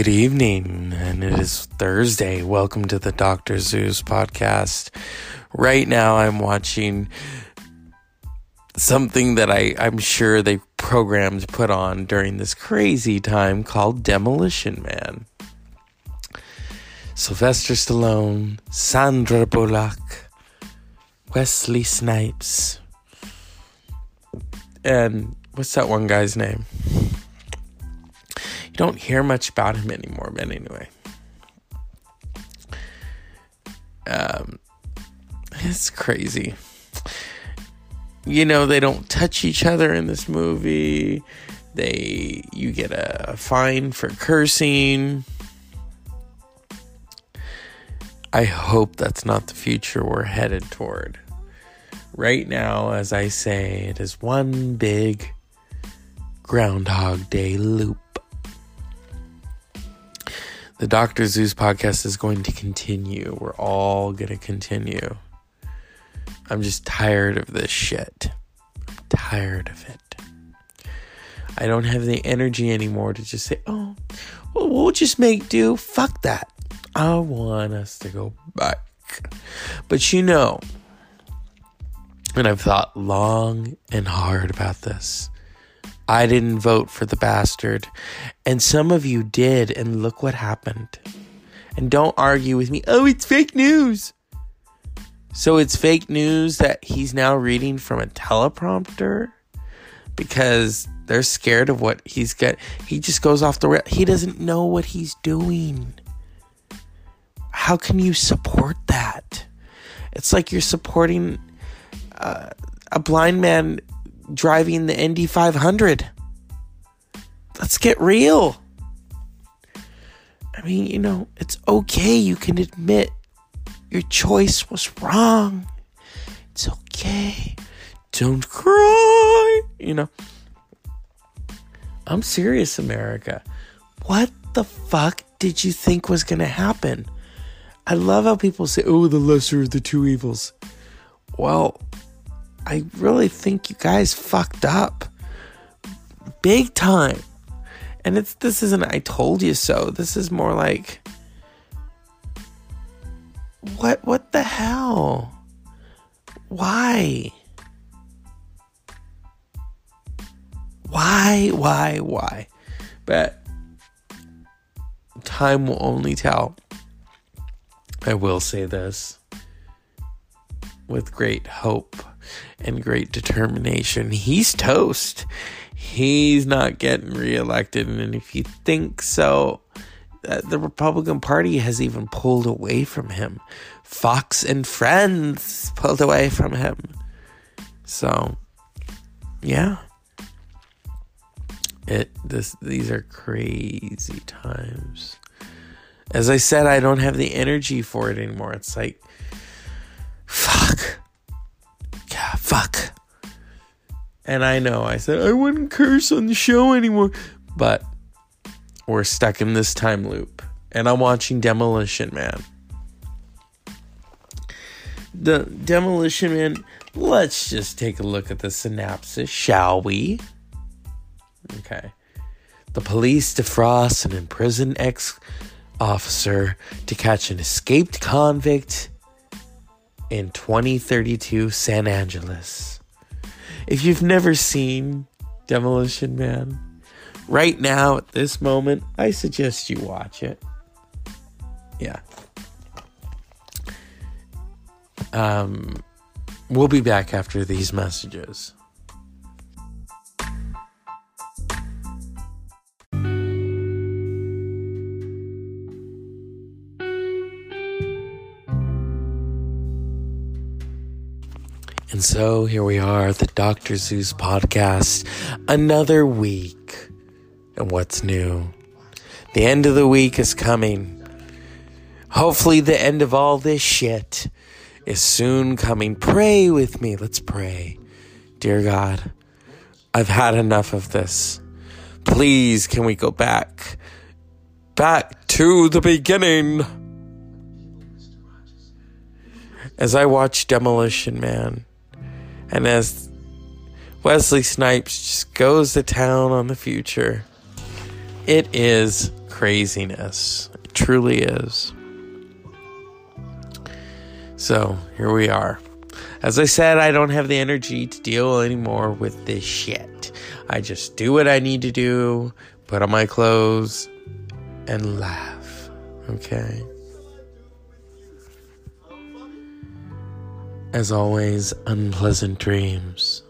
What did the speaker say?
Good evening, and it is Thursday. Welcome to the Dr. Zeus podcast. Right now, I'm watching something that I, I'm sure they programmed put on during this crazy time called Demolition Man. Sylvester Stallone, Sandra Bullock, Wesley Snipes, and what's that one guy's name? Don't hear much about him anymore, but anyway. Um, it's crazy. You know, they don't touch each other in this movie. They you get a fine for cursing. I hope that's not the future we're headed toward. Right now, as I say, it is one big Groundhog Day loop. The Dr. Zeus podcast is going to continue. We're all going to continue. I'm just tired of this shit. I'm tired of it. I don't have the energy anymore to just say, oh, well, we'll just make do. Fuck that. I want us to go back. But you know, and I've thought long and hard about this. I didn't vote for the bastard. And some of you did, and look what happened. And don't argue with me. Oh, it's fake news. So it's fake news that he's now reading from a teleprompter because they're scared of what he's got. He just goes off the rail. He doesn't know what he's doing. How can you support that? It's like you're supporting uh, a blind man driving the Indy 500. Let's get real. I mean, you know, it's okay. You can admit your choice was wrong. It's okay. Don't cry. You know, I'm serious, America. What the fuck did you think was going to happen? I love how people say, oh, the lesser of the two evils. Well, I really think you guys fucked up big time. And it's this isn't I told you so. This is more like what what the hell? Why? Why, why, why? But time will only tell. I will say this with great hope and great determination. He's toast. He's not getting reelected. And if you think so, uh, the Republican Party has even pulled away from him. Fox and Friends pulled away from him. So, yeah. It this these are crazy times. As I said, I don't have the energy for it anymore. It's like fuck. And I know I said I wouldn't curse on the show anymore, but we're stuck in this time loop. And I'm watching Demolition Man. The Demolition Man, let's just take a look at the synopsis, shall we? Okay. The police defrost an imprisoned ex officer to catch an escaped convict in 2032 San Angeles. If you've never seen Demolition Man, right now at this moment, I suggest you watch it. Yeah. Um, we'll be back after these messages. And so here we are, the Dr. Zeus podcast, another week. And what's new? The end of the week is coming. Hopefully, the end of all this shit is soon coming. Pray with me. Let's pray. Dear God, I've had enough of this. Please, can we go back? Back to the beginning. As I watch Demolition Man, and as Wesley Snipes just goes to town on the future, it is craziness. It truly is. So here we are. As I said, I don't have the energy to deal anymore with this shit. I just do what I need to do, put on my clothes, and laugh. Okay? As always, unpleasant dreams.